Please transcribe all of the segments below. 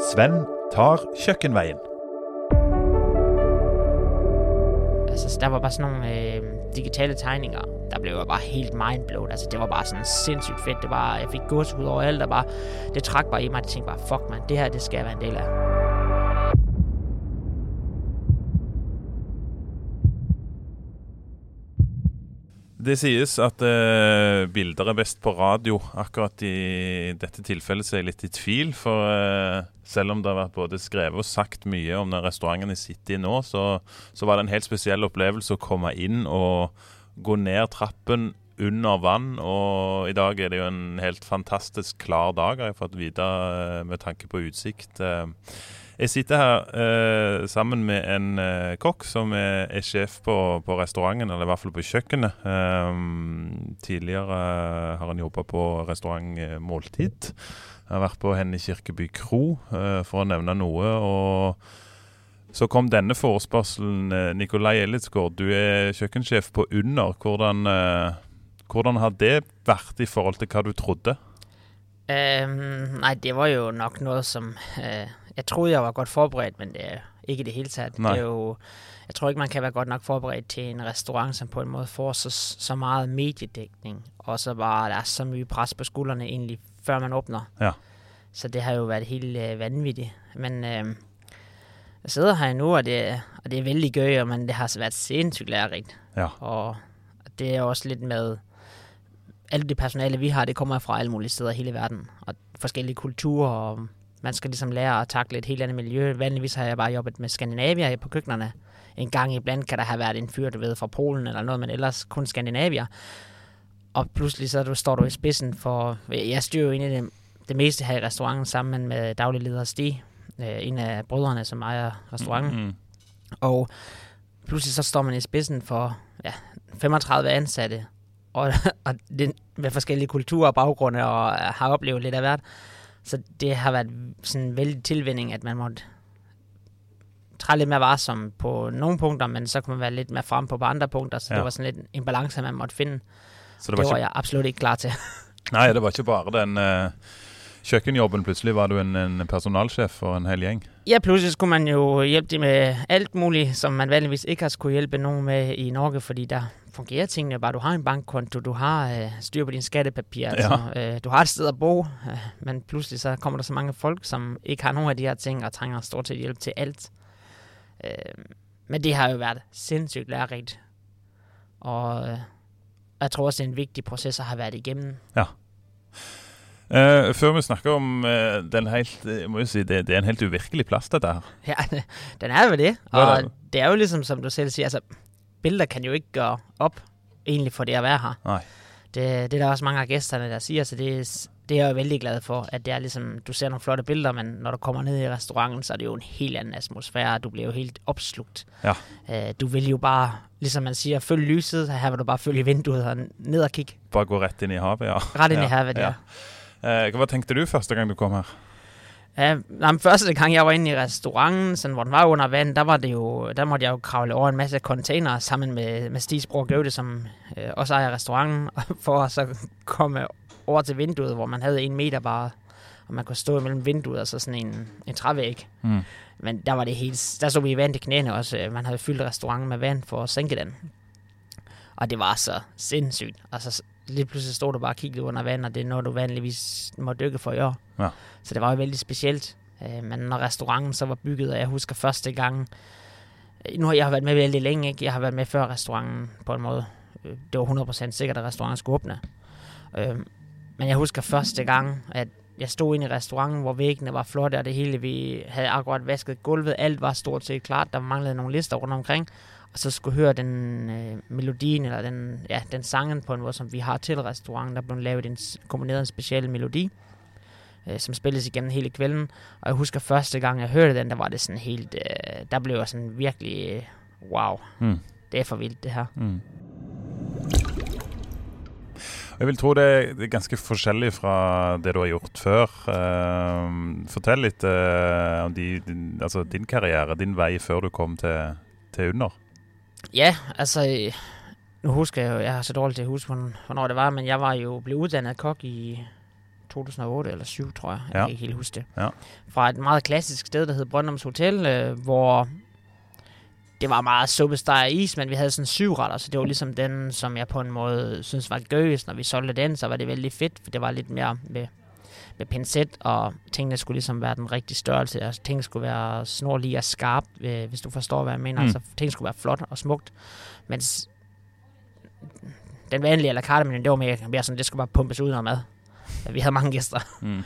Sven tar kjøkkenveien. Altså, der var bare sådan nogle øh, digitale tegninger. Der blev jeg bare helt mindblown. Altså, det var bare sådan sindssygt fedt. Det var, jeg fik gås ud over alt, og bare, det trak bare i mig. Jeg tænkte bare, fuck man, det her, det skal jeg være en del af. Det sies at uh, bilder er best på radio. Akkurat i dette tilfellet så er jeg litt i tvil. For uh, selv om det har vært både skrevet og sagt mye om den restauranten jeg sitter i nå, så, så var det en helt spesiell opplevelse å komme inn og gå ned trappen under vann. Og i dag er det jo en helt fantastisk klar dag, har jeg fått vite eh, med tanke på utsikt. Uh, jeg sitter her eh, sammen med en øh, eh, kokk som er, er sjef på, på, restauranten, eller i hvert fall på kjøkkenet. Um, tidligere øh, har han jobba på restaurant Måltid. Jeg har vært på Henne Kirkeby kro, eh, for å nevne noe. og så kom denne forespørselen. Nikolai Elitsgaard, du er kjøkkensjef på Under. Hvordan, hvordan har det vært i forhold til hva du trodde? Øhm, um, nei, det var jo nok noe som uh, jeg troede jeg var godt forberedt, men det er ikke i det hele tatt. Det er jo, jeg tror ikke man kan være godt nok forberedt til en restaurant som på en måte får så, så meget mediedekning, og så bare det er så mye press på skuldrene egentlig før man åpner. Ja. Så det har jo vært helt uh, vanvittig. Men uh, jeg sidder her nå, og det, og det er veldig gøy, men det har vært sinnssykt lærerikt. Ja. Og det er også litt med alt det personale vi har, det kommer fra alle mulige steder i hele verden. Og forskjellige kulturer, og man skal liksom lære å takle et helt annet miljø. Vanligvis har jeg bare jobbet med Skandinavia på køkkenerne. En gang iblant kan der ha vært en fyr, du ved, fra Polen eller noe, men ellers kun Skandinavia. Og plutselig så står du i spidsen for Jeg styrer jo egentlig det, det meste her i restauranten sammen med daglig leder Stig, en av brødrene som eier restauranten. Mm -hmm. Og plutselig så står man i spidsen for ja, 35 ansatte og, og det, med forskjellige kulturer og baggrunne, og har oplevet litt av hvert. Så det har vært sådan en veldig tilvenning, at man måtte træde lidt mere varsom på nogle punkter, men så kunne man være lidt mere frem på på andre punkter, så ja. det var sådan lidt en balance, man måtte finde. Så det var, det var ikke... jeg absolut ikke klar til. Nej, det var ikke bare den uh, kjøkkenjobben. Plutselig var du en, en personalsjef for en hel gjeng. Ja, plutselig skulle man jo hjælpe dem med alt muligt, som man vanligvis ikke har skulle hjælpe nogen med i Norge, fordi der fungerer tingene bare. Du har en bankkonto, du har øh, styr på dine skattepapirer, ja. altså, øh, du har et sted at bo, øh, men pludselig så kommer der så mange folk, som ikke har nogen af de her ting, og trænger stort set hjælp til alt. Øh, men det har jo været sindssygt lærerigt, og øh, jeg tror også, det er en vigtig proces at have været igennem. Ja. Uh, før vi snakker om uh, den helt jeg må jo si, det, det, er en helt uvirkelig plass, dette her. Ja, den er jo det. Og det, det er jo liksom, som du selv sier, altså, billeder kan jo ikke gå opp egentlig for det å være her. Nei. Det, det er der også mange av gæsterne, der sier, så det, det er jeg jo veldig glad for, at det er liksom, du ser noen flotte bilder, men når du kommer ned i restauranten, så er det jo en helt annen atmosfære, du blir jo helt oppslugt. Ja. Uh, du vil jo bare, liksom man sier, følge lyset, her vil du bare følge vinduet og ned og kigge. Bare gå rett inn i havet, ja. Rett inn ja. i havet, ja. ja. Eh, hva tenkte du første gang du kom her? Ja, nej, første gang jeg var inde i restauranten, sådan, hvor den var under vand, der, var det jo, der måtte jeg jo kravle over en masse container sammen med, med Stigs bror Gøvde, som øh, også ejer restauranten, for at så komme over til vinduet, hvor man havde en meter bare, og man kunne stå mellem vinduet og så sådan en, en trævæg. Mm. Men der var det helt, der så vi vand i knæene også. Man havde fyldt restauranten med vand for at sænke den. Og det var så sindssygt. Altså, lige pludselig stod du bare og kiggede under vand, og det er noget, du vanligvis må dykke for i år. Ja. Så det var jo veldig specielt. Øh, men når restauranten så var bygget, og jeg husker første gang, øh, nu har jeg været med veldig længe, ikke? jeg har været med før restauranten på en måde. Øh, det var 100% sikkert, at restauranten skulle åbne. Men jeg husker første gang, at jeg stod inde i restauranten, hvor væggene var flotte, og det hele, vi havde akkurat vasket gulvet, alt var stort set klart, der manglede nogle lister rundt omkring og så skulle høre den øh, melodien, eller den, ja, den sangen på en måde, som vi har til restauranten. Der blev lavet en, komponeret en speciel melodi, øh, som spilles igennem hele kvelden. Og jeg husker første gang, jeg hørte den, der var det sådan helt, øh, der blev jeg sådan virkelig, øh, wow, mm. det er for vildt det her. Mm. Jeg vil tro det er ganske forskjellig fra det du har gjort før. Uh, fortell litt uh, om de, din, altså din karriere, din vei før du kom til, til Under. Ja, altså, nu husker jeg jo, jeg har så dårligt til at huske, hvornår det var, men jeg var jo blevet uddannet kok i 2008 eller 7, tror jeg. Jeg Ja. kan ikke helt huske det. Ja. Fra et meget klassisk sted, der hed Brøndums Hotel, øh, hvor det var meget suppesteg og is, men vi havde sådan syv retter, så det var ligesom den, som jeg på en måde synes var gøs. Når vi solgte den, så var det vældig fedt, for det var lidt mere med, med pincet, og tingene skulle ligesom være den rigtige størrelse. Altså, tingene skulle være snorlige og skarpt, øh, hvis du forstår, hvad jeg mener. Mm. Altså, tingene skulle være flot og smukt, mens den vanlige la carte det var mere, mere sådan, det skulle bare pumpes ud af mad. Vi havde mange gæster. Mm.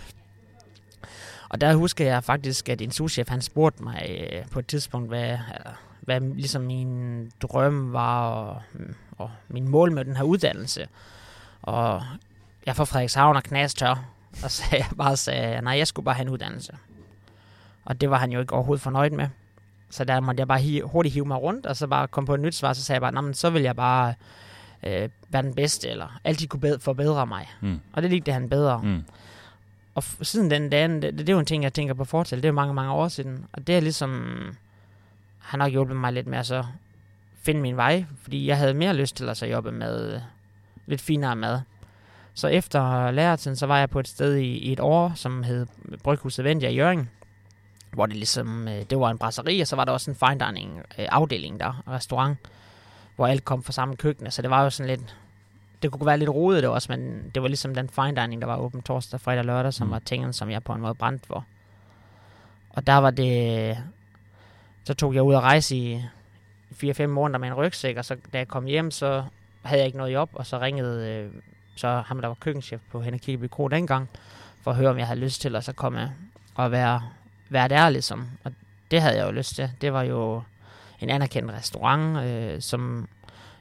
Og der husker jeg faktisk, at en souschef, han spurgte mig øh, på et tidspunkt, hvad, eller, hvad ligesom min drøm var, og, og min mål med den her uddannelse. Og jeg får Frederikshavn og knas tør, og så jeg bare sagde, nej, jeg skulle bare have en uddannelse. Og det var han jo ikke overhovedet fornøjet med. Så der måtte jeg bare hi- hurtigt hive mig rundt, og så bare komme på et nyt svar, så sagde jeg bare, "Nå, men så vil jeg bare øh, være den bedste, eller altid kunne bed- forbedre mig. Mm. Og det likte han bedre. Mm. Og siden den dag, det, det er jo en ting, jeg tænker på fortæl. Det er jo mange, mange år siden. Og det er ligesom... Han har hjulpet mig lidt med at så finde min vej. Fordi jeg havde mere lyst til at så jobbe med lidt finere mad. Så efter læretiden, så var jeg på et sted i, i et år, som hed Bryghuset Vendia i Jørgen. Hvor det ligesom, øh, det var en brasserie, og så var der også en fine dining øh, afdeling der, restaurant. Hvor alt kom fra samme køkken, så det var jo sådan lidt, det kunne være lidt rodet det også, men det var ligesom den fine dining, der var åben torsdag, fredag og lørdag, som mm. var tingene, som jeg på en måde brændt for. Og der var det... Så tog jeg ud og rejse i 4-5 måneder med en rygsæk, og så da jeg kom hjem, så havde jeg ikke noget job, og så ringede øh, så ham, der var køkkenchef på Henne Kirkeby Kro dengang, for at høre, om jeg havde lyst til at så komme og være, være der ligesom. Og det havde jeg jo lyst til. Det var jo en anerkendt restaurant, øh, som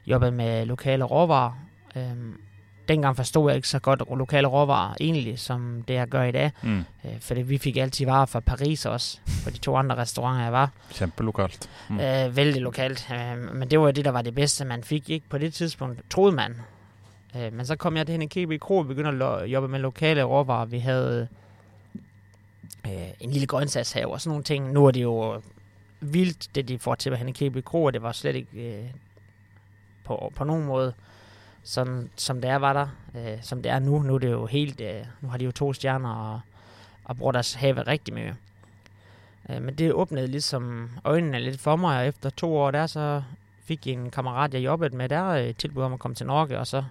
jobbede med lokale råvarer. Øhm, dengang forstod jeg ikke så godt lokale råvarer egentlig, som det jeg gør i dag. Mm. Øh, fordi vi fik altid varer fra Paris også, på de to andre restauranter, jeg var. Kjempelokalt. Mm. Mm. Øh, vældig lokalt. Øh, men det var det, der var det bedste, man fik ikke på det tidspunkt, troede man. Øh, men så kom jeg til i KB Kro og begyndte at lo- jobbe med lokale råvarer. Vi havde øh, en lille grøntsagshave og sådan nogle ting. Nu er det jo vildt, det de får til hen i KB Kro, og det var slet ikke øh, på, på nogen måde sådan, som det er var der, øh, som det er nu. Nu er det jo helt, øh, nu har de jo to stjerner og, og bruger deres have rigtig mye. Øh, men det åbnede ligesom øjnene lidt for mig, og efter to år der, så fik jeg en kammerat, jeg jobbede med der, øh, tilbud om at komme til Norge, og så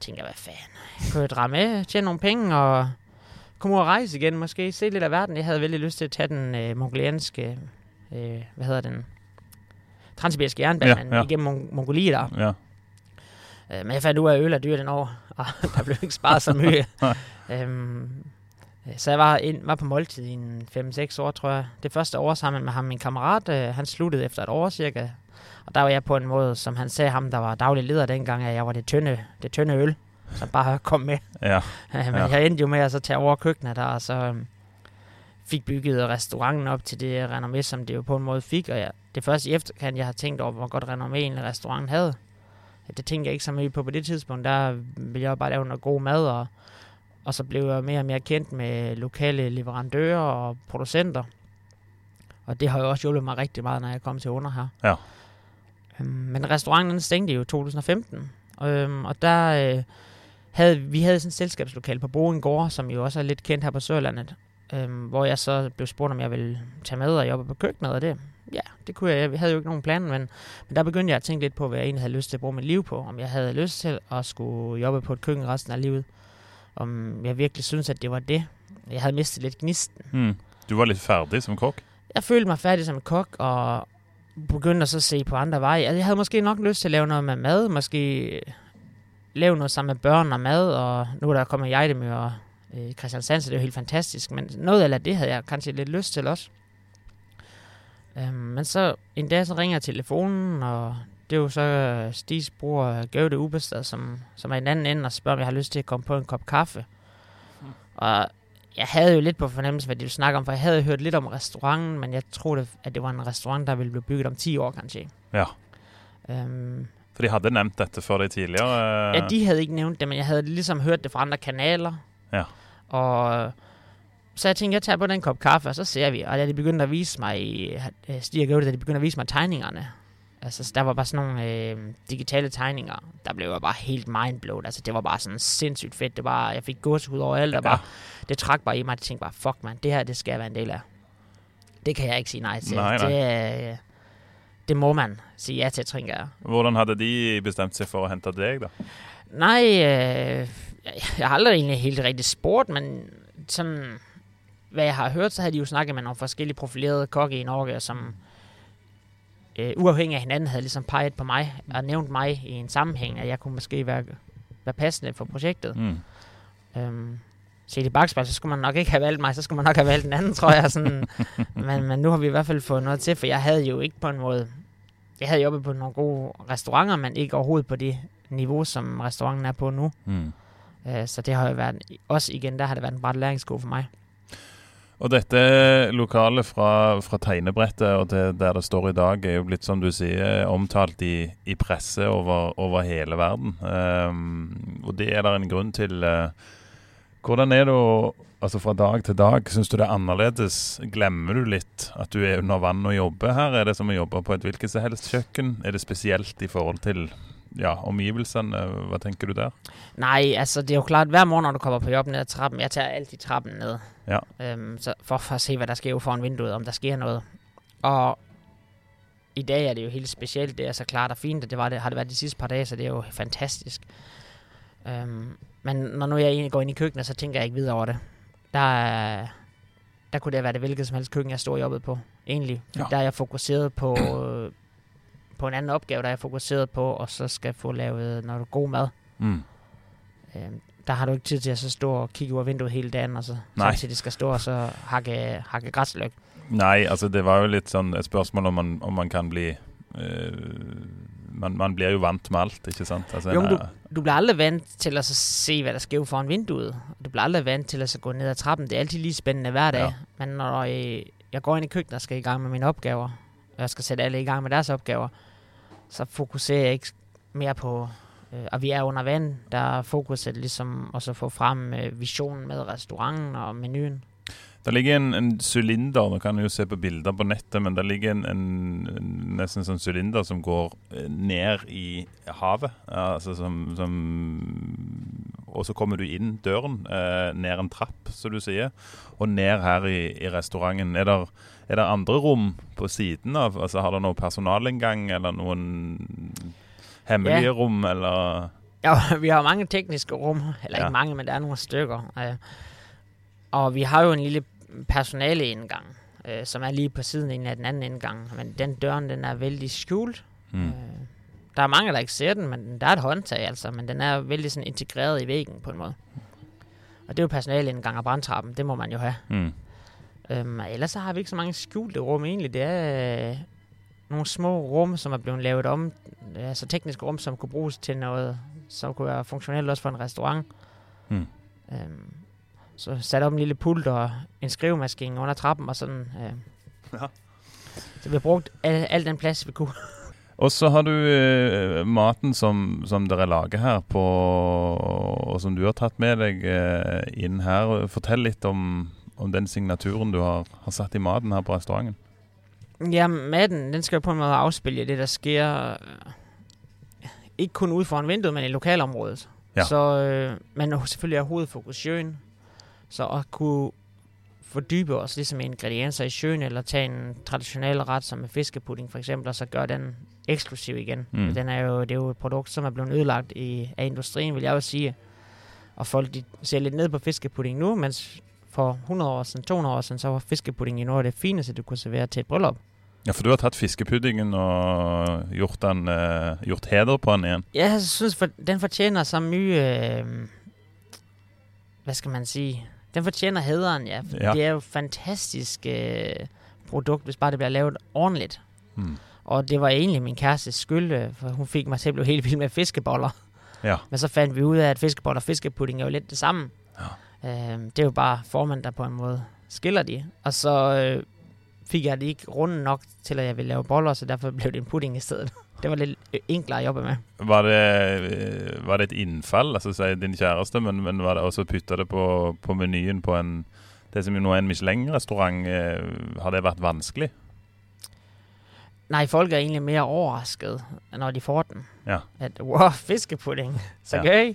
tænkte jeg, hvad fanden, jeg kunne jo drage med, tjene nogle penge, og komme ud og rejse igen, måske se lidt af verden. Jeg havde vældig lyst til at tage den øh, mongolianske, øh, hvad hedder den, transsibiriske jernbane Ja, ja, igennem Mong- Mongoliet der. Ja. Øh, men jeg fandt ud af, at øl er dyrt den år, og der blev ikke sparet så mye. Nej. øhm, øh, så jeg var, ind, var på måltid i en 5-6 år, tror jeg. Det første år sammen med ham, min kammerat, øh, han sluttede efter et år cirka. Og der var jeg på en måde, som han sagde, ham der var daglig leder dengang, at jeg var det tynde, det tynde øl, som bare kom med. Ja. Men Ja. jeg endte jo med at så tage over køkkenet der, og så øhm, fik bygget restauranten op til det renommé, som det jo på en måde fik. Og jeg, det første i efterkant, jeg har tænkt over, hvor godt renommé en restaurant havde. Det tænkte jeg ikke så meget på på det tidspunkt. Der ville jeg bare lave noget god mad, og, og så blev jeg mere og mere kendt med lokale leverandører og producenter. Og det har jo også hjulpet mig rigtig meget, når jeg kom til under her. Ja. Øhm, men restauranten den stængte jo i 2015, øhm, og der øh, havde vi havde sådan et selskabslokal på Boen Gård, som jo også er lidt kendt her på Sørlandet, øhm, hvor jeg så blev spurgt, om jeg ville tage med og jobbe på køkkenet, og det, ja, det kunne jeg. Jeg havde jo ikke nogen plan, men, men der begyndte jeg at tænke lidt på, hvad jeg egentlig havde lyst til at bruge mit liv på. Om jeg havde lyst til at skulle jobbe på et køkken resten af livet. Om jeg virkelig synes, at det var det. Jeg havde mistet lidt gnisten. Mm. Du var lidt færdig som kokk? Jeg følte mig færdig som kok, og begyndte at så se på andre veje. Altså, jeg havde måske nok lyst til at lave noget med mad, måske lave noget sammen med børn og mad, og nu er der kommet Jejdemø og øh, Christiansand, så det er jo helt fantastisk. Men noget af det havde jeg kanskje lidt lyst til også. Øhm, men så en dag så ringer telefonen, og det er jo så øh, Stigs bror Gøvde Ubestad, som, som er i den anden ende, og spørger, om jeg har lyst til at komme på en kop kaffe. Og jeg havde jo lidt på fornemmelse, hvad de ville snakke om, for jeg havde hørt lidt om restauranten, men jeg troede, at det var en restaurant, der ville blive bygget om 10 år, kanskje. Ja. Øhm, For de hadde nevnt dette for deg tidligere? ja, de havde ikke nævnt det, men jeg havde ligesom hørt det fra andre kanaler. Ja. Og så jeg tænkte, jeg tager på den kop kaffe, og så ser vi. Og da de begyndte at vise mig, øh, Stig og Gøvde, da de begyndte at vise mig tegningerne Altså, så der var bare sådan nogle øh, digitale tegninger, der blev jeg bare helt mindblowed. Altså, det var bare sådan sindssygt fedt. Det var, jeg fik gåsehud over alt, og bare, det trak bare i mig. Jeg tænkte bare, fuck man, det her, det skal jeg være en del af. Det kan jeg ikke sige nej til. Nej, nej. Det, øh, det må man sige ja til, tænker jeg. Hvordan hadde de bestemt seg for å hente deg, da? Nej, øh, jeg har aldrig egentlig helt rigtig spurgt, men sådan, hvad jeg har hørt, så havde de jo snakket med nogle forskellige profilerede kokke i Norge, som øh, uafhængig af hinanden havde ligesom peget på mig og nævnt mig i en sammenhæng, at jeg kunne måske være, være passende for projektet. Mm. Øhm, set i bagspejl, så skulle man nok ikke have valgt mig, så skulle man nok have valgt en anden, tror jeg. Sådan. men, men nu har vi i hvert fald fået noget til, for jeg havde jo ikke på en måde... Jeg havde jobbet på nogle gode restauranter, men ikke overhovedet på det niveau, som restauranten er på nu. Mm. Øh, så det har jo været, også igen, der har det været en bræt læringsskole for mig. Og dette lokalet fra, fra tegnebrettet og til der det står i dag, er jo blitt, som du sier, omtalt i, i presse over, over hele verden. Ehm, og det er der en grunn til. Uh, hvordan er det å Altså fra dag til dag, syns du det er annerledes? Glemmer du litt at du er under vann og jobber her? Er det som å jobbe på et hvilket som helst kjøkken? Er det spesielt i forhold til ja, omgivelsene? Hva tenker du der? Nej, altså det er jo klart, hver morgen, når du kommer på jobb ned ad trappen, jeg tar alltid trappen ned. Ja. Øhm, så for, for at se, hvad der sker foran vinduet, om der sker noget. Og i dag er det jo helt specielt. Det er så klart og fint, og det, var det har det været de sidste par dage, så det er jo fantastisk. Øhm, men når nu jeg egentlig går ind i køkkenet, så tænker jeg ikke videre over det. Der, er- der kunne det være det hvilket som helst køkken, jeg stod og jobbede på. Egentlig. Ja. Der er jeg fokuseret på, øh, på en anden opgave, der er jeg fokuseret på, og så skal få lavet noget god mad. Mm. Øhm, der har du ikke tid til at så stå og kigge ud af vinduet hele dagen, og så Nej. samtidig skal stå og så hakke, hakke græsløg. Nei, altså det var jo litt sånn et spørsmål om man, om man kan bli eh, man, man blir jo vant med alt, ikke sant? Altså, Jo, du, du bliver aldrig vant til at så se, hvad der sker foran vinduet. Du bliver aldrig vant til at så gå ned ad trappen. Det er altid lige spændende hver dag. Ja. Men når øh, jeg går ind i køkkenet og skal i gang med mine opgaver, og jeg skal sætte alle i gang med deres opgaver, så fokuserer jeg ikke mere på, øh, og vi er under vand, der er fokuset ligesom også at få frem øh, visionen med restauranten og menuen. Der ligger en, en cylinder, man kan jo se på bilder på nettet, men der ligger en, en, en nesten sånn som går øh, ned i havet. Altså som, som Og så kommer du ind døren, eh, ned en trapp, som du sier, og ned her i, i restauranten. Er der, er der andre rom på siden av? Altså Har det noe personalinngang, eller noen hemmelige Ja. eller Ja, vi har mange tekniske rum. Eller Ja. ikke mange, men der er nogle stykker. Øh, og vi har jo en lille personaleindgang, øh, som er lige på siden af den anden indgang. Men den døren, den er vældig skjult. mm. Øh, der er mange, der ikke ser den, men der er et håndtag altså. Men den er vældig sådan integreret i væggen på en måde. Og det er jo personaleindgang og brandtrappen. Det må man jo have. Mm. Øhm, ellers så har vi ikke så mange skjulte rum egentlig. Det er øh, nogle små rum, som er blevet lavet om. Altså tekniske rum, som kunne bruges til noget, som kunne være funktionelt også for en restaurant. Mm. Øhm, så satte op en lille pult og en skrivemaskine under trappen og sådan. Øh. Ja. Så vi har brugt al, al den plads, vi kunne. Og så har du eh, maten som, som dere lager her, på, og som du har tatt med deg eh, inn her. Fortell litt om, om den signaturen du har, har satt i maten her på restauranten. Ja, maden, den skal jo på en måde afspille det, der sker. Øh, ikke kun ude foran vinduet, men i lokalområdet. Ja. Så, øh, men selvfølgelig er hovedfokus søen. Så at kunne fordybe os ligesom ingredienser i søen, eller tage en traditionel ret som en fiskepudding for eksempel, og så gøre den eksklusiv igen. Mm. Den er jo, det er jo et produkt, som er blevet ødelagt i, af industrien, vil jeg jo sige. Og folk de ser lidt ned på fiskepudding nu, mens for 100 år siden, 200 år siden, så var fiskepudding i noget af det fineste, du kunne servere til et bryllup. Ja, For du har tatt fiskepuddingen og gjort, den, eh, gjort heder på den igjen. Jeg synes, for, den fortjener så mye... Øh, hvad skal man sige? Den fortjener hederen, ja. Ja. Det er jo fantastisk øh, produkt, hvis bare det bliver lavet ordentligt. Mm. Og det var egentlig min kærestes skyld, for hun fik mig til at blive helt vild med fiskeboller. Ja. Men så fandt vi ud af, at fiskeboller og fiskepudding er jo lidt det samme. Ja. Øh, det er jo bare formanden, der på en måde skiller de. Og så øh, fik jeg det ikke rundt nok til, at jeg ville lave boller, så derfor blev det en pudding i stedet. Det var lidt øh, enklere at jobbe med. Var det, eh, var det et innfall, altså sier din kjæreste, men, men var det også putte det på, på menyen på en det som jo nå er en Michelin-restaurant? Eh, har det vært vanskelig? Nej, folk er egentlig mere overrasket, når de får den. Ja. At, wow, fiskepudding. Så Ja. ja.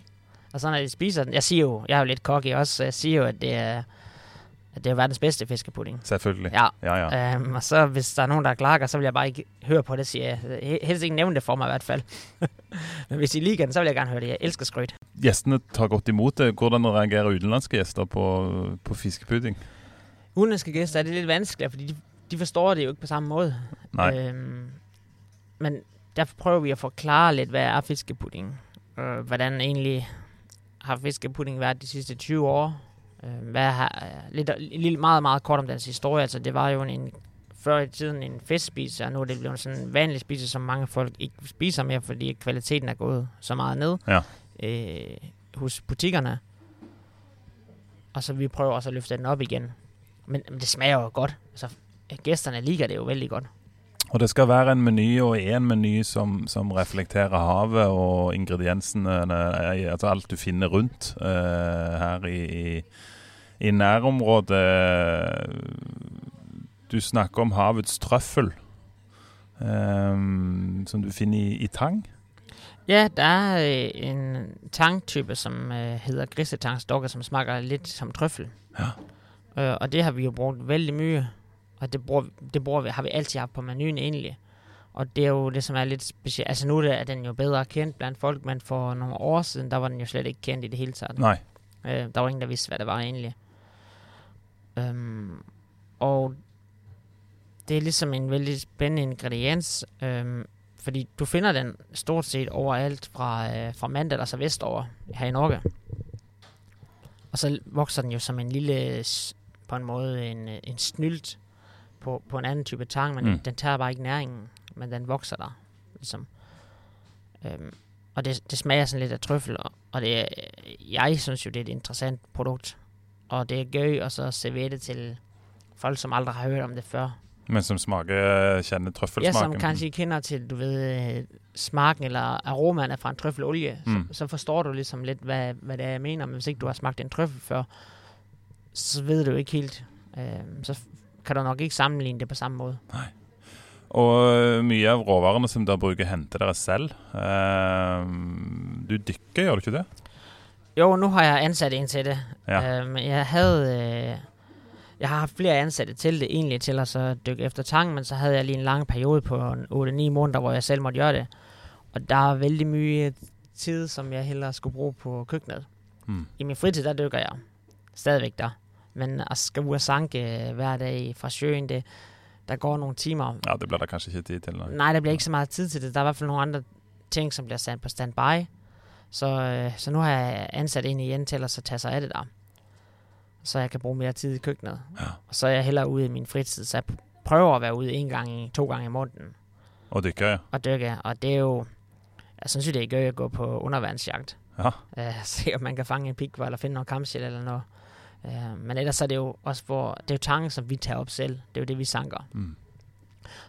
Og så når de spiser den. Jeg siger jo, jeg er jo lidt cocky også, så jeg siger jo, at det er, at det er verdens bedste fiskepudding. Selvfølgelig. Ja. Ja, ja. Øhm, og så hvis der er nogen, der klager, så vil jeg bare ikke høre på det, siger jeg. He- Helst ikke nævne det for mig i hvert fald. Men hvis I liker den, så vil jeg gerne høre det. Jeg elsker skrøt. Gjestene tar godt imot det. Hvordan reagerer utenlandske gjester på, på fiskepudding? Udenlandske gæster er det lidt vanskeligt, fordi de, de forstår det jo ikke på samme måde. Nej. Øhm, men derfor prøver vi at forklare lidt, hvad er fiskepudding. Øh, hvordan egentlig har fiskepudding været de sidste 20 år. Øh, hvad har, lidt, lidt meget, meget kort om dens historie. Altså, det var jo en, før i tiden en festspise, og nu er det blevet sådan en vanlig spise, som mange folk ikke spiser mere, fordi kvaliteten er gået så meget ned Ja. øh, hos butikkerne. Og så vi prøver også at løfte den op igen. Men, men det smager jo godt. Altså, gæsterne liker det jo vældig godt. Og det skal være en meny og en meny som, som reflekterer havet og ingrediensene, eh, altså alt du finner rundt eh, her i, i, i nærområdet. Du snakker om havets trøffel, eh, som du finner i, i tang. Ja, der er øh, en tangtype, som hedder grisetangsdokker, som smager lidt som trøffel. Ja. Øh, og det har vi jo brugt vældig mye. Og det, bruger, det bruger vi, har vi altid haft på menuen egentlig. Og det er jo det, som er lidt specielt. Altså nu er den jo bedre kendt blandt folk, men for nogle år siden, der var den jo slet ikke kendt i det hele taget. Nej. Øh, der var ingen, der vidste, hvad det var egentlig. Øhm, og det er ligesom en vældig spændende ingrediens, øhm, fordi du finder den stort set overalt fra, øh, fra Mandal og så vestover her i Norge. Og så vokser den jo som en lille, på en måde, en, øh, en snylt på, på en anden type tang, men Mm. den tager bare ikke næringen, men den vokser der, ligesom. Øhm, og det, det smager sådan lidt af trøffel, og, og det jeg synes jo, det er et interessant produkt. Og det er gøy at så servere det til folk, som aldrig har hørt om det før. Men som smaker, kjenner Ja, trøffelsmaken. som kanskje kender til, du ved, øh, smaken eller aromaen af fra en trøffelolie, Mm. så, så forstår du ligesom lidt, hvad, hvad det er, jeg mener. Men hvis ikke du har smagt en trøffel før, så ved du ikke helt. Øh, så kan du nok ikke sammenligne det på samme måde. Og eh, mye av råvarene som dere bruker, henter dere selv. Eh, du dykker, gjør du ikke det? Jo, nu har jeg ansat en til det. Ja. Øhm, jeg havde... Øh, jeg har haft flere ansatte til det, egentlig til at så dykke efter tang, men så havde jeg lige en lang periode på en 8-9 måneder, hvor jeg selv måtte gøre det. Og der er vældig mye tid, som jeg hellere skulle bruge på køkkenet. Mm. I min fritid, der dykker jeg stadigvæk der. Men at skal ud og sanke øh, hver dag fra søen, det, der går nogle timer. Ja, det blir det kanskje ikke tid til. Nei. Nej, der bliver ikke så meget tid til det. Der er i hvert fald nogle andre ting, som bliver sat på standby. Så, øh, så nu har jeg ansat en igen til at så tage sig af det der. Så jeg kan bruge mere tid i køkkenet. Ja. Og så er jeg hellere ude i min fritid, så jeg prøver at være ude en gang, i, to gange i måneden Og dykker, ja. og dykke. Og det er jo... Jeg synes jo, det er gøy at gå på undervandsjagt. Ja. Uh, se om man kan fange en pikvar eller finde noget kamsjæl eller noget. Uh, men ellers er det jo også hvor... Det er jo tangen, som vi tager op selv. Det er jo det, vi sanker. Mm.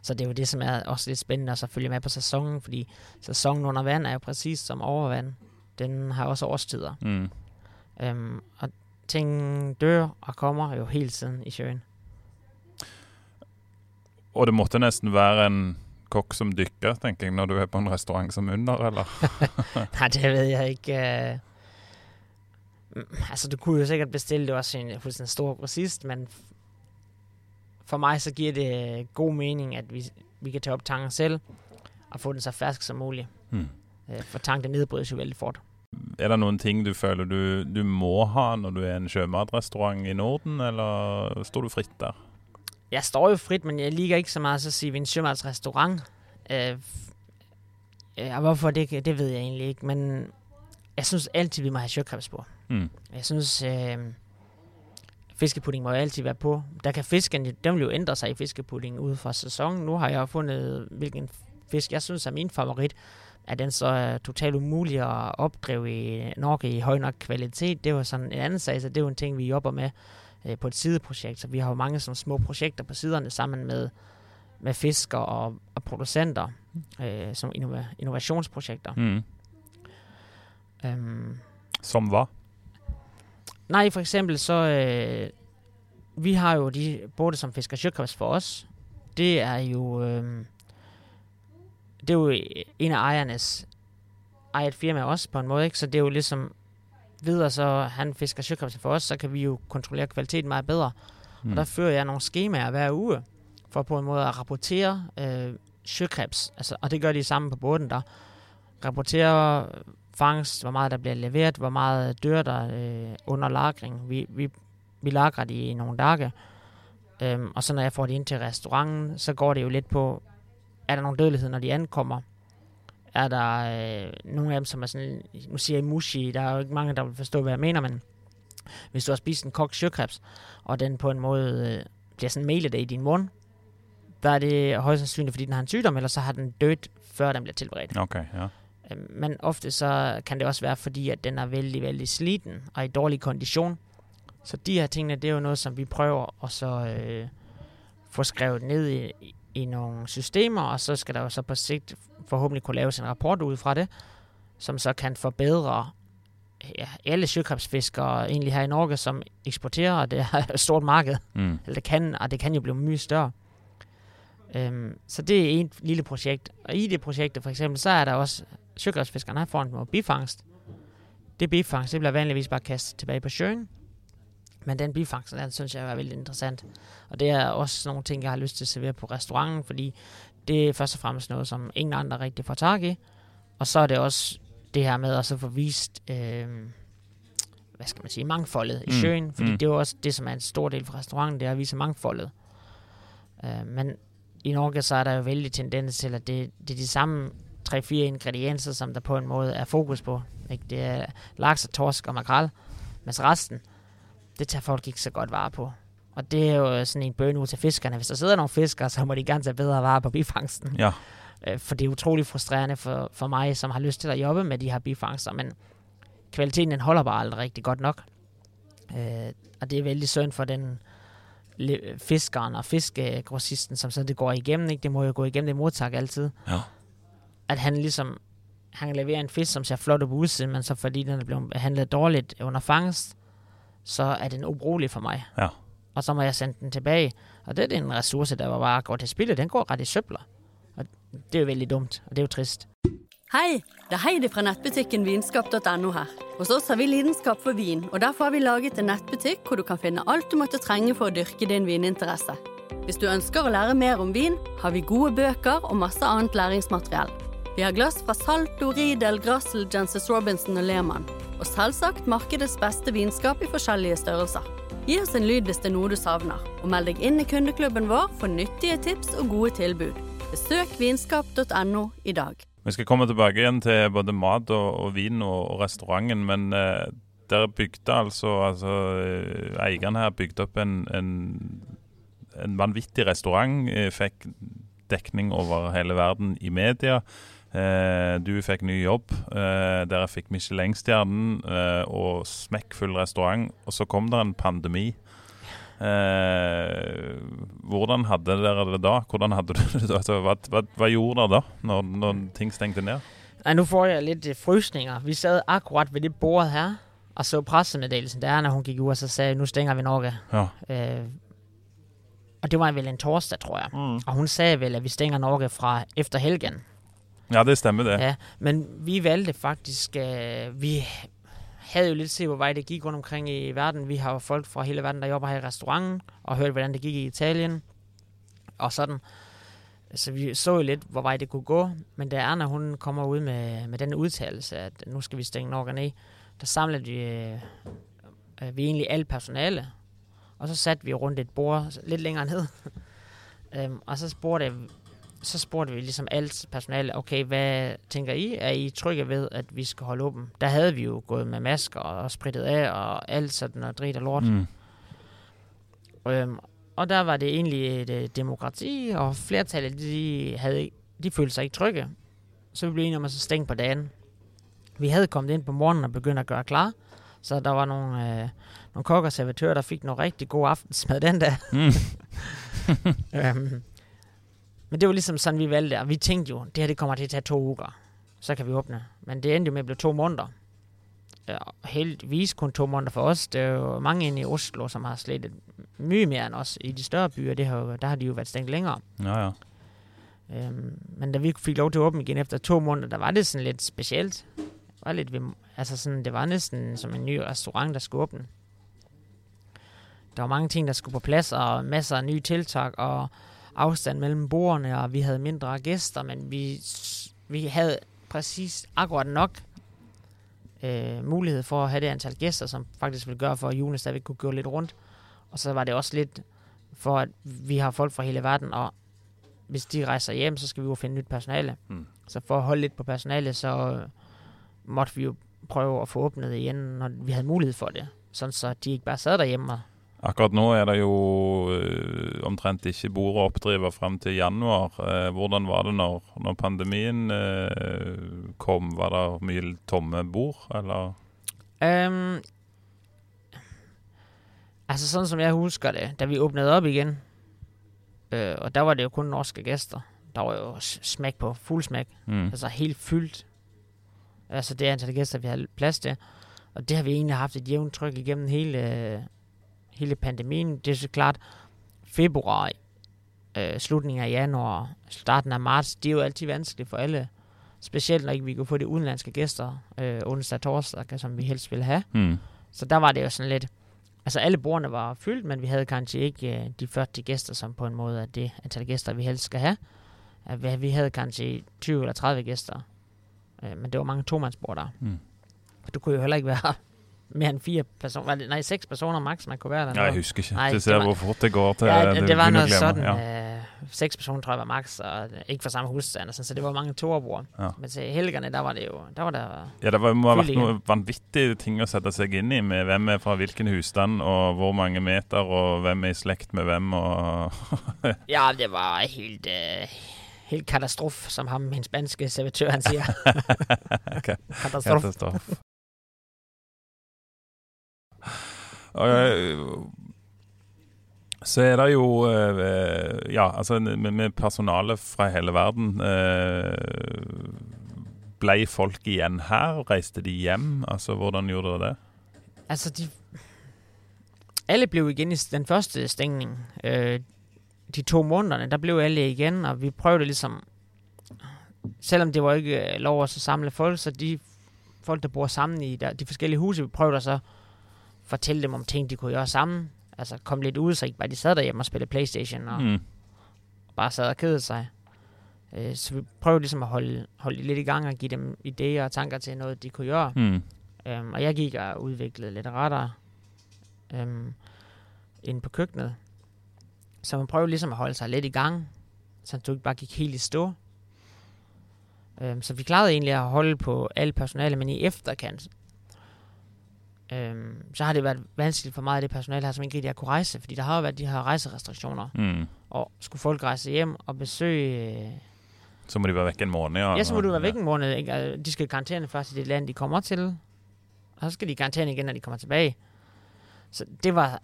Så det er jo det, som er også lidt spændende at så følge med på sæsonen, fordi sæsonen under vand er jo præcis som overvand. Den har også årstider. Mm. Um, og ting dør og kommer jo hele tiden i søen. Og det måtte nesten være en kokk som dykker, tenker jeg, når du er på en restaurant som under, eller? Nej, det ved jeg ikke. Uh, altså, du kunne jo sikkert bestille det også en, hos en stor grossist, men for mig så giver det god mening, at vi, vi kan tage op tangen selv og få den så fersk som muligt. Mm. Uh, for tang, det nedbrydes jo vældig fort. Er det noen ting du føler du, du må ha når du er en sjømatrestaurant i Norden, eller står du fritt der? Jeg står jo frit, men jeg liker ikke så meget så at sige, at vi er en sømandsrestaurant. Øh, f- øh, hvorfor, det, det ved jeg egentlig ikke. Men jeg synes altid, vi må have søkrebs på. Mm. Jeg synes, øh, fiskepudding må jo altid være på. Der kan fisken, den vil jo ændre sig i fiskepudding ud fra sæsonen. Nu har jeg fundet, hvilken fisk jeg synes er min favorit. Er den så er totalt umulig at opdrive i Norge i høj nok kvalitet? Det jo sådan en anden sag, så det er jo en ting, vi jobber med øh, på et sideprojekt. Så vi har jo mange sådan små projekter på siderne sammen med, med fisker og, og producenter, øh, som innova- innovationsprojekter. Mm. Øhm, Som hva? Nej, for eksempel så... Øh, vi har jo de både som fisker for os. Det er jo... Øh, det er jo en af ejernes eget firma også på en måde, ikke? Så det er jo ligesom videre, så han fisker søkrebs for os, så kan vi jo kontrollere kvaliteten meget bedre. Mm. Og der fører jeg nogle skemaer hver uge, for på en måde at rapportere øh, søkrebs. Altså, og det gør de samme på båden der. Rapportere fangst, hvor meget der bliver leveret, hvor meget dør der øh, under lagring. Vi, vi, vi lagrer de i nogle dage. Øhm, og så når jeg får det ind til restauranten, så går det jo lidt på, er der nogen dødelighed, når de ankommer? Er der øh, nogle af dem, som er sådan, nu siger jeg mushi, der er jo ikke mange, der vil forstå, hvad jeg mener, men hvis du har spist en kogt sjøkrebs, og den på en måde øh, bliver sådan melet i din mund, der er det højst sandsynligt, fordi den har en sygdom, eller så har den dødt, før den bliver tilberedt. Okay, ja. Øhm, men ofte så kan det også være, fordi at den er vældig, vældig sliten og i dårlig kondition. Så de her tingene, det er jo noget, som vi prøver at så øh, få skrevet ned i, i nogle systemer, og så skal der jo så på sigt forhåbentlig kunne laves en rapport ud fra det, som så kan forbedre ja, alle søkrebsfiskere egentlig her i Norge, som eksporterer, og det er et stort marked. Mm. Eller det kan, og det kan jo blive mye større. Øhm, så det er et lille projekt. Og i det projekt, for eksempel, så er der også søkrebsfiskerne har foran noget bifangst. Det bifangst, det bliver vanligvis bare kastet tilbage på søen. Men den bifangst, den synes jeg er veldig interessant. Og det er også nogle ting, jeg har lyst til at servere på restauranten, fordi det er først og fremmest noget, som ingen andre rigtig får tag i. Og så er det også det her med at så få vist, øh, hvad skal man sige, mangfoldet i Mm, søen. Fordi mm. det er jo også det, som er en stor del for restauranten, det er at vise mangfoldet. Øh, men i Norge, så er der jo vældig tendens til, at det, det er de samme 3-4 ingredienser, som der på en måde er fokus på. Ikke? Det er laks og torsk og makrel, mens resten, det tager folk ikke så godt vare på. Og det er jo sådan en bøn til fiskerne. Hvis der sidder nogle fiskere, så må de gerne tage bedre vare på bifangsten. Ja. Øh, for det er utrolig frustrerende for, for mig, som har lyst til at jobbe med de her bifangster, men kvaliteten den holder bare aldrig rigtig godt nok. Øh, og det er vældig synd for den fiskeren og fiskegrossisten, som så det går igennem, ikke? det må jo gå igennem det modtag altid, Ja. at han ligesom, han kan levere en fisk, som ser flot ud på udsiden, men så fordi den er blevet handlet dårligt under fangst, så er den ubrugelig for mig. Ja. Og så må jeg sende den tilbage. Og det er en ressource, der bare går til spilde. Den går ret i søbler. Og det er jo veldig dumt, og det er jo trist. Hei, det er Heidi fra nettbutikken vinskap.no her. Hos oss har vi lidenskap for vin, og derfor har vi laget en nettbutikk hvor du kan finne alt du måtte trenge for å dyrke din vininteresse. Hvis du ønsker å lære mer om vin, har vi gode bøker og masse annet læringsmateriell. Vi har glass fra Salto, Riedel, Grassel, Jenses Robinson og Lehmann. Og selvsagt markedets beste vinskap i forskjellige størrelser. Gi oss en lyd hvis det er noe du savner, og meld deg inn i kundeklubben vår for nyttige tips og gode tilbud. Besøk vinskap.no i dag. Vi skal komme tilbake igjen til både mat og, og vin og, og restauranten, men eh, der bygde altså, altså eh, Eieren her bygde opp en, en, en vanvittig restaurant. Eh, fikk dekning over hele verden i media. Eh, du fikk ny jobb. Eh, dere fikk Michelin-stjernen eh, og smekkfull restaurant. Og så kom det en pandemi. Eh, hvordan hadde dere det da? Hvordan hadde du det da? Altså, hva, hva, hva gjorde dere da, når, når ting stengte ned? Ej, nu får jeg lidt øh, frysninger. Vi sad akkurat ved det bord her, og så pressemeddelelsen der, når hun gik ud og så sagde, nu stænger vi Norge. Ja. Øh, og det var vel en torsdag, tror jeg. Mm. Og hun sagde vel, at vi stænger Norge fra efter helgen ja, det stemmer det. Ja, men vi valgte faktisk, øh, vi havde jo lidt set, hvor vej det gik rundt omkring i verden. Vi har jo folk fra hele verden, der jobber her i restauranten, og hørt, hvordan det gik i Italien, og sådan. Så vi så jo lidt, hvor vej det kunne gå. Men da Erna, hun kommer ud med, med den udtalelse, at nu skal vi stænge Norge ned, der samlede vi, øh, øh, vi egentlig alt personale. Og så satte vi rundt et bord lidt længere ned. øhm, og så spurgte, så spurgte vi ligesom alt personale, okay, hvad tænker I? Er I trygge ved, at vi skal holde åben? Der havde vi jo gået med masker og spritet af og alt sådan noget drit og lort. Mm. Øhm, og der var det egentlig et øh, demokrati, og flertallet, de, havde, de følte sig ikke trygge. Så vi blev enige om at så stænge på dagen. Vi havde kommet ind på morgenen og begyndt at gøre klar. Så der var nogle, øh, nogle kokker og servitører, der fik noget rigtig god aftensmad den dag. Mm. øhm, men det var ligesom sådan, vi valgte. Og vi tænkte jo, det her det kommer til at tage to uger. Så kan vi åbne. Men det endte jo med at blive to måneder. Ja, heldigvis kun to måneder for os. Der er jo mange inde i Oslo, som har slettet mye mere end os i de større byer. Det har jo, der har de jo været stængt længere. Ja, ja. Øhm, men da vi fik lov til at åbne igen efter to måneder, der var det sådan lidt specielt. Det var lidt, altså sådan, det var næsten som en ny restaurant, der skulle åbne. Der var mange ting, der skulle på plads, og masser af nye tiltag, og afstand mellem bordene, og vi havde mindre gæster, men vi, vi havde præcis akkurat nok øh, mulighed for at have det antal gæster, som faktisk ville gøre for, at julen stadigvæk kunne gå lidt rundt. Og så var det også lidt for, at vi har folk fra hele verden, og hvis de rejser hjem, så skal vi jo finde nyt personale. Mm. Så for at holde lidt på personale, så øh, måtte vi jo prøve at få åbnet igen, når vi havde mulighed for det. Sådan så de ikke bare sad derhjemme og Akkurat nå er det jo eh, omtrent ikke bord å oppdrive fram til januar. Eh, hvordan var det når, når pandemien eh, kom? Var det mye tomme bord, eller? Øhm, altså sådan som jeg husker det, da vi åbnede op igen, øh, og der var det jo kun norske gæster. Der var jo s- smæk på, fuld smæk. Mm. Altså helt fyldt. Altså det antal gæster, vi havde plads til. Og det har vi egentlig haft et jævnt tryk igennem hele, hele pandemien. Det er så klart, februar, øh, slutningen af januar, starten af marts, det er jo altid vanskeligt for alle. Specielt når ikke vi kunne få de udenlandske gæster øh, onsdag og torsdag, som vi helst ville have. Mm. Så der var det jo sådan lidt... Altså alle bordene var fyldt, men vi havde kanskje ikke øh, de 40 gæster, som på en måde er det antal gæster, vi helst skal have. Øh, vi- havde kanskje 20 eller 30 gæster. Øh, men det var mange tomandsbord der. Mm. Du kunne jo heller ikke være mere end fire personer. Det, nej, seks personer max, man kunne være der. Ja, jeg husker ikke. Du det ser var- hvor fort det går til Ja, det, det var noget glemme. sådan. Ja. Øh, seks personer tror jeg var max, og ikke fra samme husstand. Så det var mange toerbord. Ja. Men til helgerne, der var det jo... Der var der, Ja, det var, må ha vært Fylling, ja. noen vanvittige ting å sette seg inn i, med hvem er fra hvilken husstand, og hvor mange meter, og hvem er i slekt med hvem, og Ja, det var helt, øh, helt katastrof, som ham, min spanske servitør, han siger. okay. katastrof. katastrofe. Øh, så er det jo øh, øh, Ja, altså med, med personale fra hele verden eh, Ble folk igjen her? Reiste de hjem? Altså, hvordan gjorde dere det? Altså, de, alle blev igen i den første stengning. De to månederne, der blev alle igen, og vi prøvede ligesom... Selvom det var ikke lov at samle folk, så de folk, der bor sammen i der, de forskellige huse, vi prøvede så så fortælle dem om ting, de kunne gøre sammen. Altså komme lidt ud, så ikke bare de sad derhjemme og spillede Playstation og Mm. bare sad og kedede sig. Øh, så vi prøvede ligesom at holde, holde de lidt i gang og give dem idéer og tanker til noget, de kunne gøre. Mm. Øhm, og jeg gik og udviklede lidt retter øhm, inde på køkkenet. Så man prøvede ligesom at holde sig lidt i gang, så du ikke bare gik helt i stå. Øhm, så vi klarede egentlig at holde på alle personale, men i efterkant, øhm, så har det været vanskeligt for meget af det personale her, som ikke rigtig har kunne rejse, fordi der har jo været de her rejserestriktioner, Mm. og skulle folk rejse hjem og besøge... Øh, Så må de være vekk en måned? Ja, ja, så må du være væk en måned. Ikke? Altså, De skal karantæne først i det land, de kommer til. Og så skal de karantæne igen, når de kommer tilbage. Så det var,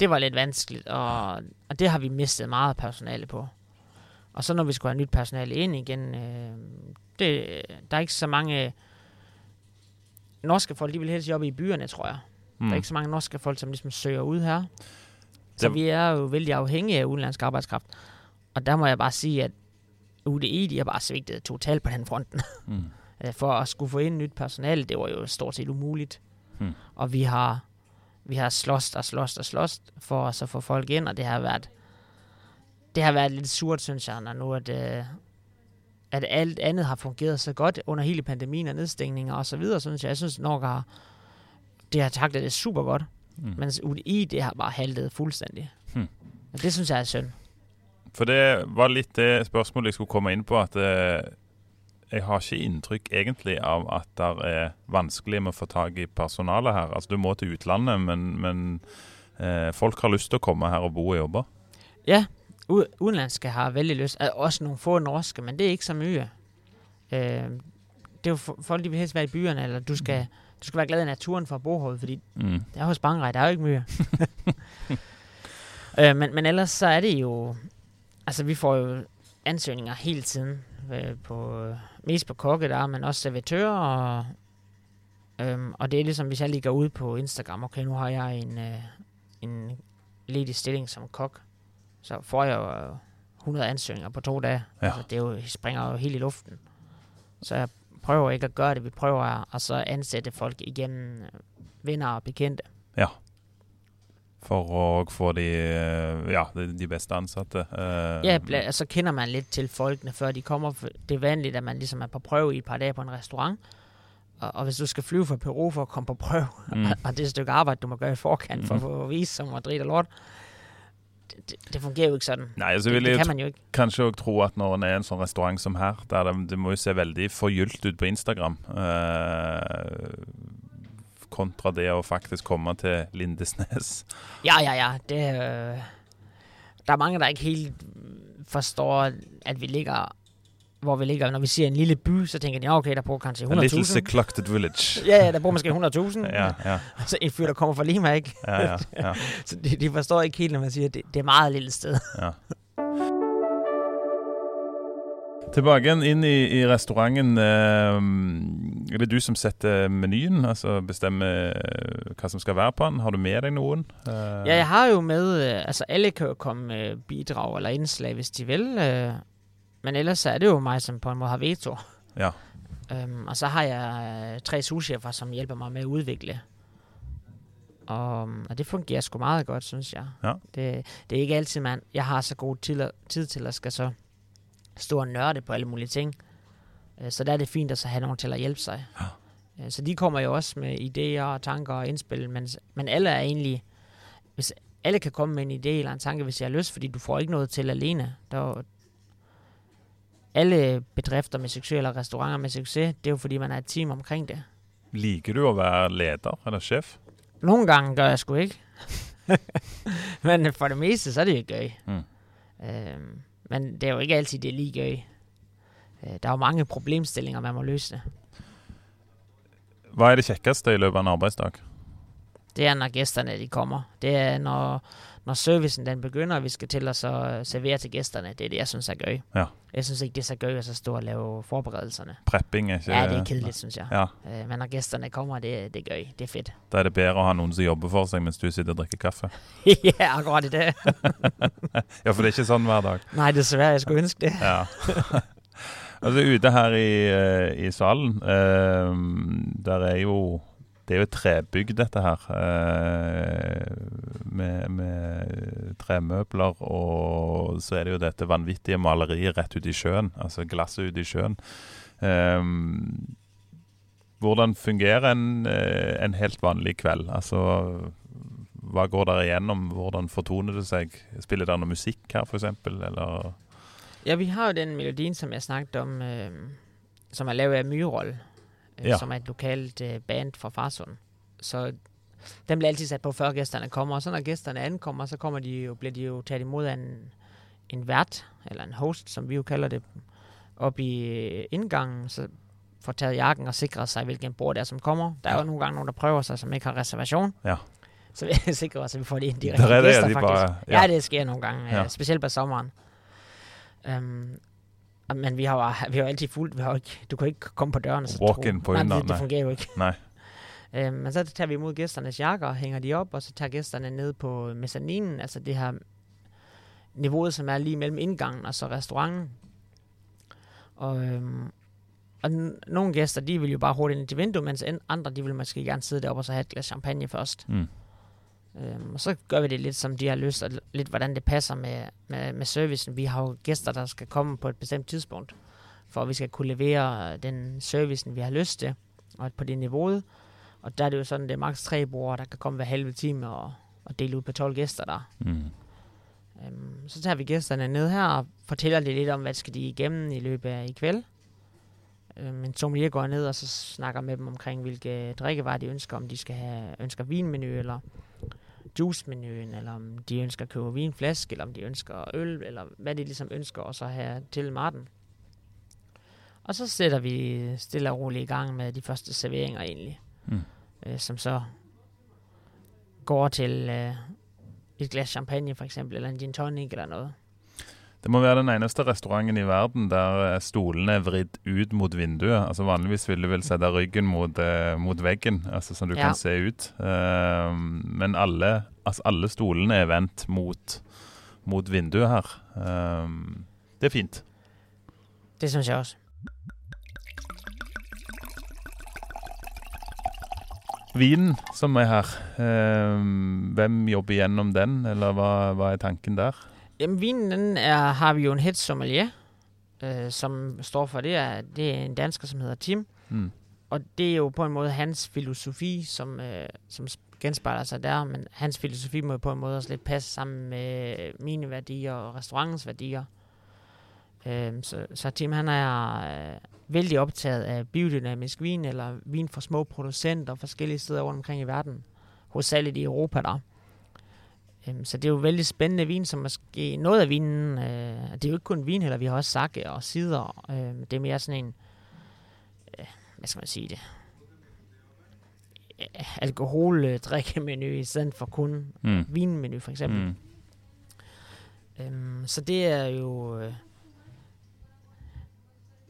det var lidt vanskeligt, og, og det har vi mistet meget personale på. Og så når vi skulle have nyt personale ind igen, øh, det, der er ikke så mange norske folk, de vil helst jobbe i byerne, tror jeg. Mm. Der Mm. er ikke så mange norske folk, som ligesom søger ud her. Så Det- vi er jo vældig afhængige af udenlandsk arbejdskraft. Og der må jeg bare sige, at UDI, de har bare svigtet totalt på den fronten. Mm. For at skulle få ind nyt personale, det var jo stort set umuligt. Hmm. Og vi har, vi har slåst og slåst og slåst for at så få folk ind, og det har været, det har været lidt surt, synes jeg, når nu at, øh, at alt andet har fungeret så godt under hele pandemien og nedstængninger og så videre, synes jeg. Jeg synes, Norge har, det har taklet det super godt. Mm. Mens UDI, det har bare haltet fuldstændig. Hmm. Og det synes jeg er synd. For det var litt det spørsmålet jeg skulle komme inn på. At eh, jeg har ikke inntrykk egentlig av at det er vanskelig med å få tak i personale her. Altså Du må til utlandet, men, men eh, folk har lyst til å komme her og bo og jobbe. Ja, udenlandske har vældig lyst. Altså, også nogle få norske, men det er ikke så mye. Øh, det er jo for, folk, de vil helst være i byerne, eller du skal, du skal være glad i naturen for at bo herude, fordi Mm. der er hos Bangrej, der er jo ikke mye. øh, men, men ellers så er det jo... Altså, vi får jo ansøgninger hele tiden. Øh, på, mest på kokke, der er, men også servitører. Og, øhm, og det er ligesom, hvis jeg lige går ud på Instagram, okay, nu har jeg en, øh, en ledig stilling som kok, så får jeg jo øh, 100 ansøgninger på to dage. Ja. Altså, det er jo, springer jo helt i luften. Så jeg prøver ikke at gøre det. Vi prøver at, at så ansætte folk igennem øh, venner og bekendte. For å få de, eh, ja, de, beste ansatte. Ja, så kender man lidt til folkene, før de kommer. Det er vanligt, at man ligesom er på prøve i et par dage på en restaurant. Og, og hvis du skal flyve fra Peru for at komme på prøve, Mm. og det et stykke arbejde, du må gøre i forkant for at Mhm. få vise som og drit og lort, det, det, fungerer jo ikke sådan. Nei, så Det, det kan man jo ikke. kanskje òg tro at når en er en sånn restaurant som her, der det, det må jo se veldig forgylt ut på Instagram eh, kontra det å faktisk komme til Lindesnes. Ja, ja, ja. Det, øh, der er mange, der ikke helt forstår, at vi ligger, hvor vi ligger. Når vi siger en lille by, så tænker de, ja, okay, der bor kanskje A little 100.000. secluded village. Ja, ja, der bor måske 100.000. Ja, ja, Så en fyr, der kommer fra Lima, ikke? ja, ja, ja, Så de, de forstår ikke helt, når man siger, at det, det er meget lille sted. ja. Tilbake inn i, i restauranten. eh, er det du som setter menyen? Altså bestemmer eh, hva som skal være på den? Har du med deg noen? Eh, Ja, jeg har jo med, øh, altså alle kan jo komme med bidrag eller indslag, hvis de vil. Øh, men ellers er det jo mig, som på en måde har veto. Ja. Øhm, og så har jeg øh, tre souschefer, som hjælper mig med at udvikle. Og, og det fungerer sgu meget godt, synes jeg. Ja. Det, det er ikke altid, man, jeg har så god tid, tid til at skal så stå og nørde på alle mulige ting. Øh, Så der er det fint at så have nogen til at hjælpe sig. Ja. Øh, Så de kommer jo også med idéer og tanker og indspil, men, men alle er egentlig, hvis alle kan komme med en idé eller en tanke, hvis jeg har lyst, fordi du får ikke noget til alene. Der er alle bedrifter med succes eller restauranter med succes, det er jo fordi, man er et team omkring det. Liker du å være leder eller sjef? Nogle gange gør jeg sgu ikke. men for det meste, så er det jo gøy. Mm. Øhm, men det er jo ikke altid, det er lige gøy. Øh, Der er jo mange problemstillinger, man må løse. Hva er det kjekkeste i løpet av en arbeidsdag? Det er, når gæsterne de kommer. Det er, når, når servicen den begynder, og vi skal til at så servere til gæsterne. Det er det, jeg synes er gøy. Ja. Jeg synes ikke, det er så gøy at så stå og lave forberedelserne. Prepping ikke Ja, det er kedeligt, synes jeg. Ja, Øh, Men når gæsterne kommer, det, det er gøy. Det er fedt. Da er det bedre å ha noen som jobber for seg mens du sitter og drikker kaffe. ja, akkurat i det. Ja, for det er ikke sånn hver dag. Nej, desværre, jeg skulle ønske det. Ja. altså ute her i, eh, i salen, eh, der er jo det er jo et trebygg, dette her. eh, med, med tremøbler, og så er det jo dette vanvittige maleriet rett ute i sjøen. Altså glasset ute i sjøen. Eh, hvordan fungerer en, eh, en helt vanlig kveld? Altså hva går der igjennom? Hvordan fortoner det seg? Spiller dere noe musikk her, f.eks.? Eller Ja, vi har jo den melodien, som jeg snakket om, øh, som er laget av Myrold, øh, Ja. som er et lokalt øh, band fra Farsund. Så den bliver altid sat på, før gæsterne kommer. Og så når gæsterne ankommer, så kommer de jo, bliver de jo taget imod af en, en vært, eller en host, som vi jo kalder det, op i øh, indgangen, så får taget jakken og sikret sig, hvilken bord det er, som kommer. Der er jo nogle gange nogen, der prøver sig, som ikke har reservation. Ja. Så vi sikrer os, at vi får de, de Der rigtige er det, gæster, de faktisk. bare- ja. ja. det sker nogle gange, Ja. ja. specielt på sommeren. Um, men vi har jo vi har jo altid fuldt. Vi har ikke, du kan ikke komme på døren og så Walk tro- in på nej, inderen, det, det fungerer jo ikke. Nej. Um, men så tager vi imod gæsternes jakker og hænger de op, og så tager gæsterne ned på mezzaninen, altså det her niveauet, som er lige mellem indgangen og så restauranten. Og, øhm, og n- nogle gæster, de vil jo bare hurtigt ind til vinduet, mens en- andre, de vil måske gerne sidde deroppe og så have et glas champagne først. Mm. Øhm, og så gør vi det lidt, som de har lyst, og lidt hvordan det passer med, med, med servicen. Vi har jo gæster, der skal komme på et bestemt tidspunkt, for at vi skal kunne levere den servicen, vi har lyst til, og på det niveau. Og der er det jo sådan, det er maks tre brugere, der kan komme hver halve time og, og dele ud på 12 gæster der. Mm. Øhm, så tager vi gæsterne ned her og fortæller det lidt om, hvad skal de igennem i løbet af i kveld. Øhm, en sommelier går ned og så snakker med dem omkring, hvilke drikkevarer de ønsker, om de skal have, ønsker vinmenu eller juicemenuen, eller om de ønsker at købe vinflaske, eller om de ønsker øl, eller hvad de ligesom ønsker, og så have til maten. Og så sætter vi stille og roligt i gang med de første serveringer egentlig, Mm. øh, som så går til øh, et glas champagne for eksempel, eller en gin tonic eller noget. Det må være den eneste restauranten i verden der eh, stolene er vridd ut mot vinduet. Altså Vanligvis ville du vel sette ryggen mot, eh, mot veggen, altså som du Ja. kan se ut. Eh, men alle, altså alle stolene er vendt mot, mot vinduet her. Um, det er fint. Det synes jeg også. Vinen som er her, um, hvem jobber gjennom den, eller hva, hva er tanken der? Jamen, vinen den er, har vi jo en head sommelier, øh, som står for det. Er, det er en dansker, som hedder Tim. Mm. Og det er jo på en måde hans filosofi, som, øh, som genspejler sig der, men hans filosofi må jo på en måde også lidt passe sammen med mine værdier og restaurantens værdier. Øh, så, så Tim han er øh, vældig optaget af biodynamisk vin, eller vin fra små producenter forskellige steder rundt omkring i verden. Hovedsageligt i Europa der. Øhm, så det er jo vældig spændende vin, som måske noget af vinen, øh, det er jo ikke kun vin heller, vi har også sakke og sider. Øh, det er mere sådan en, øh, hvad skal man sige det, alkoholdrikkemenu i stedet for kun Mm. vinmenu for eksempel. Mm. Øhm, så det er jo... Øh,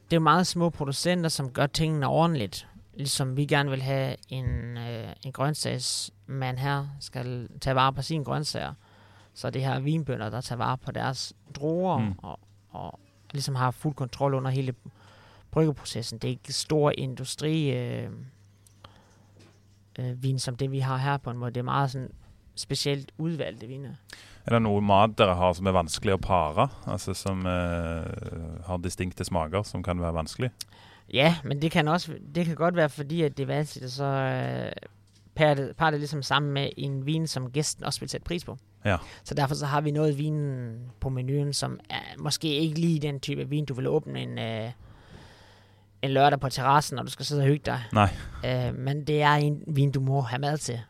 det er jo meget små producenter, som gør tingene ordentligt. Ligesom vi gerne vil have en, øh, en grøntsagsmand her, skal tage vare på sine grøntsager. Så det her vinbønder, der tager vare på deres druer, Mm. og, og ligesom har fuld kontrol under hele bryggeprocessen. Det er ikke stor industri øh, øh, vin, som det vi har her på en måde. Det er meget sådan specielt udvalgte viner. Er det noe mat dere har som er vanskelig å pare? Altså som eh, har distinkte smaker som kan være vanskelig? Ja, men det kan også det kan godt være fordi, at det er vanskeligt at så øh, parre det, parre det ligesom sammen med en vin, som gæsten også vil sætte pris på. Ja. Så derfor så har vi noget vin på menuen, som er måske ikke lige den type vin, du vil åbne en, øh, en lørdag på terrassen, når du skal sidde og hygge dig. Nej. Øh, men det er en vin, du må have mad til.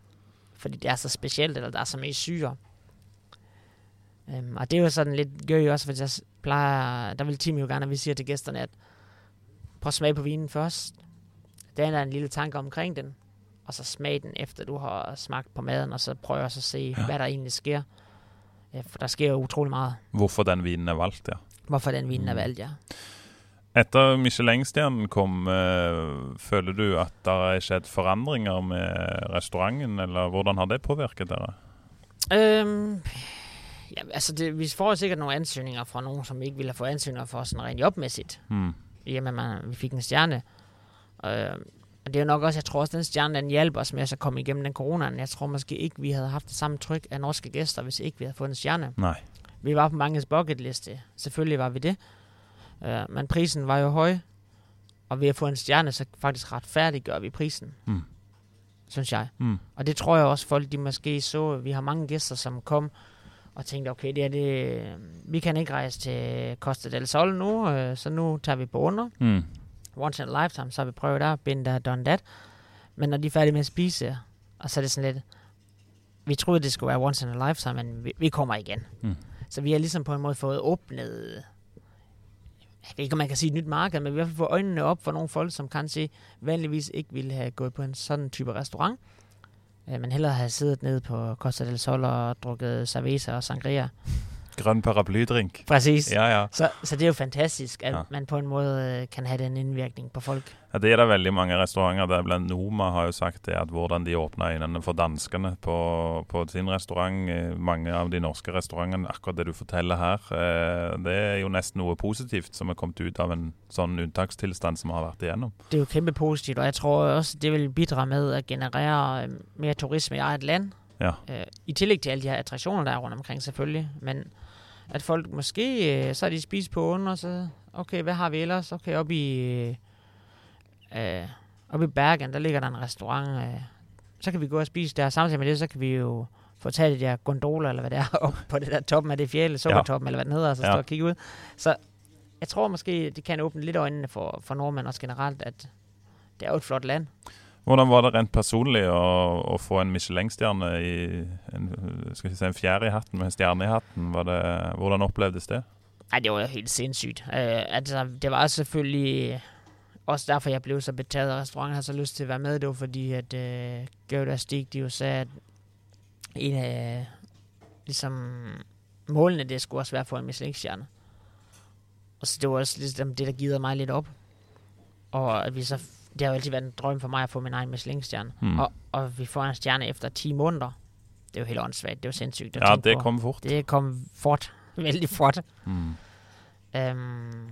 Fordi det er så specielt, eller der er så mye syre. Øhm, og det er jo sådan lidt gør også, fordi jeg plejer, der vil Tim jo gerne, at vi siger til gæsterne, at prøv at smage på vinen først. Den er en lille tanke omkring den. Og så smag den, efter du har smagt på maden, og så prøv også at se, ja. hvad der egentlig sker. Ja, for der sker jo utrolig meget, Hvorfor den vinen er valgt, ja. hvorfor den vin er Mm. valgt, ja. Etter Michelin-stjernen kom, eh, føler du at det er skjedd forandringer med restauranten, eller hvordan har det påvirket dere? Øhm, ja, altså det, vi får sikkert nogle ansøgninger fra nogen, som ikke ville have fået ansøgninger for sådan rent jobmæssigt. Mm. Jamen, man, vi fik en stjerne. Øh, og det er jo nok også, jeg tror også, den stjerne, den hjælper os med at så komme igennem den corona. Jeg tror måske ikke, vi havde haft det samme tryk af norske gæster, hvis ikke vi havde fået en stjerne. Nej. Vi var på manges bucketliste. Selvfølgelig var vi det. Øh, men prisen var jo høj. Og ved at få en stjerne, så faktisk retfærdiggør vi prisen. Mm. Synes jeg. Mm. Og det tror jeg også, folk de måske så. Vi har mange gæster, som kom og tænkte, okay, det er det, vi kan ikke rejse til Costa del Sol nu, øh, så nu tager vi på under. Mm. Once in a lifetime, så har vi prøvet der, been there, done that. Men når de er færdige med at spise, og så er det sådan lidt, vi troede, det skulle være once in a lifetime, men vi, vi kommer igen. Mm. Så vi har ligesom på en måde fået åbnet, jeg ved ikke, om man kan sige et nyt marked, men vi har i hvert fald fået øjnene op for nogle folk, som kanskje vanligvis ikke ville have gået på en sådan type restaurant. Øh, Men hellere have siddet nede på Costa del Sol og drukket cerveza og sangria. Grønn paraplydrink. Præcis. Ja, ja. Så, så det er jo fantastisk, at Ja. man på en måde øh, kan have den indvirkning på folk. Ja, Det er det veldig mange restauranter. Deriblant Noma har jo sagt det, at hvordan de åpna øynene for danskene på, på sin restaurant. eh, Mange av de norske restaurantene, akkurat det du forteller her, eh, det er jo nesten noe positivt som er kommet ut av en sånn unntakstilstand som har vært igjennom. Det er jo kæmpe positivt, og jeg tror også, det vil bidrage med at generere øh, mere turisme i eget land. Ja. Øh, I tillæg til alle de her attraktioner, der er rundt omkring selvfølgelig. Men at folk måske, øh, så har de spist på under, og så, okay, hvad har vi ellers? Okay, oppe i, øh, øh, oppe i Bergen, der ligger der en restaurant. Øh, så kan vi gå og spise der. Samtidig med det, så kan vi jo få taget de der gondoler, eller hvad det er, op på det der toppen af det fjæle, sukkertoppen, ja. eller hvad den hedder, og så Ja. stå og kigge ud. Så jeg tror måske, det kan åbne lidt øjnene for, for nordmænd også generelt, at det er jo et flot land. Hvordan var det rent personlig å, å få en Michelin-stjerne i en, skal jeg si, en fjerde i hatten med en stjerne i hatten? Var det, hvordan opplevdes det? Ej, det var jo helt sindssygt. Øh, altså, det var selvfølgelig også derfor, jeg blev så betaget av restauranten. Jeg havde så lyst til at være med. Det var fordi, at øh, Gauda og Stig, de jo sagde, at en af ligesom, målene, det skulle også være at få en Michelin-stjerne. Og så det var også ligesom det, der givet mig lidt op. Og at vi så, det har jo altid været en drøm for mig at få min egen Michelin-stjerne. Mm. Og, og vi får en stjerne efter 10 måneder. Det er jo helt åndssvagt. Det er jo sindssygt at Ja, det kom fort. Det kom fort. vældig flot. Mm. Øhm,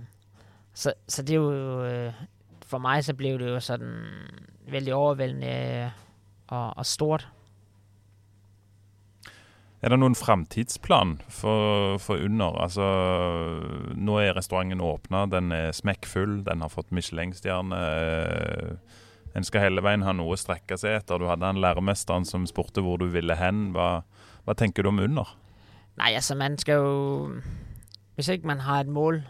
så, så det er jo, øh, for mig så blev det jo sådan vældig overvældende øh, og, og stort. Er det noen framtidsplan for, for Under? Altså, nå er restauranten åpna, den er smekkfull, den har fått Michelin-stjerne. Eh, En skal hele veien ha noe å strekke seg etter. Du hadde han læremesteren som spurte hvor du ville hen. Hva, hva tenker du om Under? Nej, altså man skal jo... Hvis ikke man har et mål,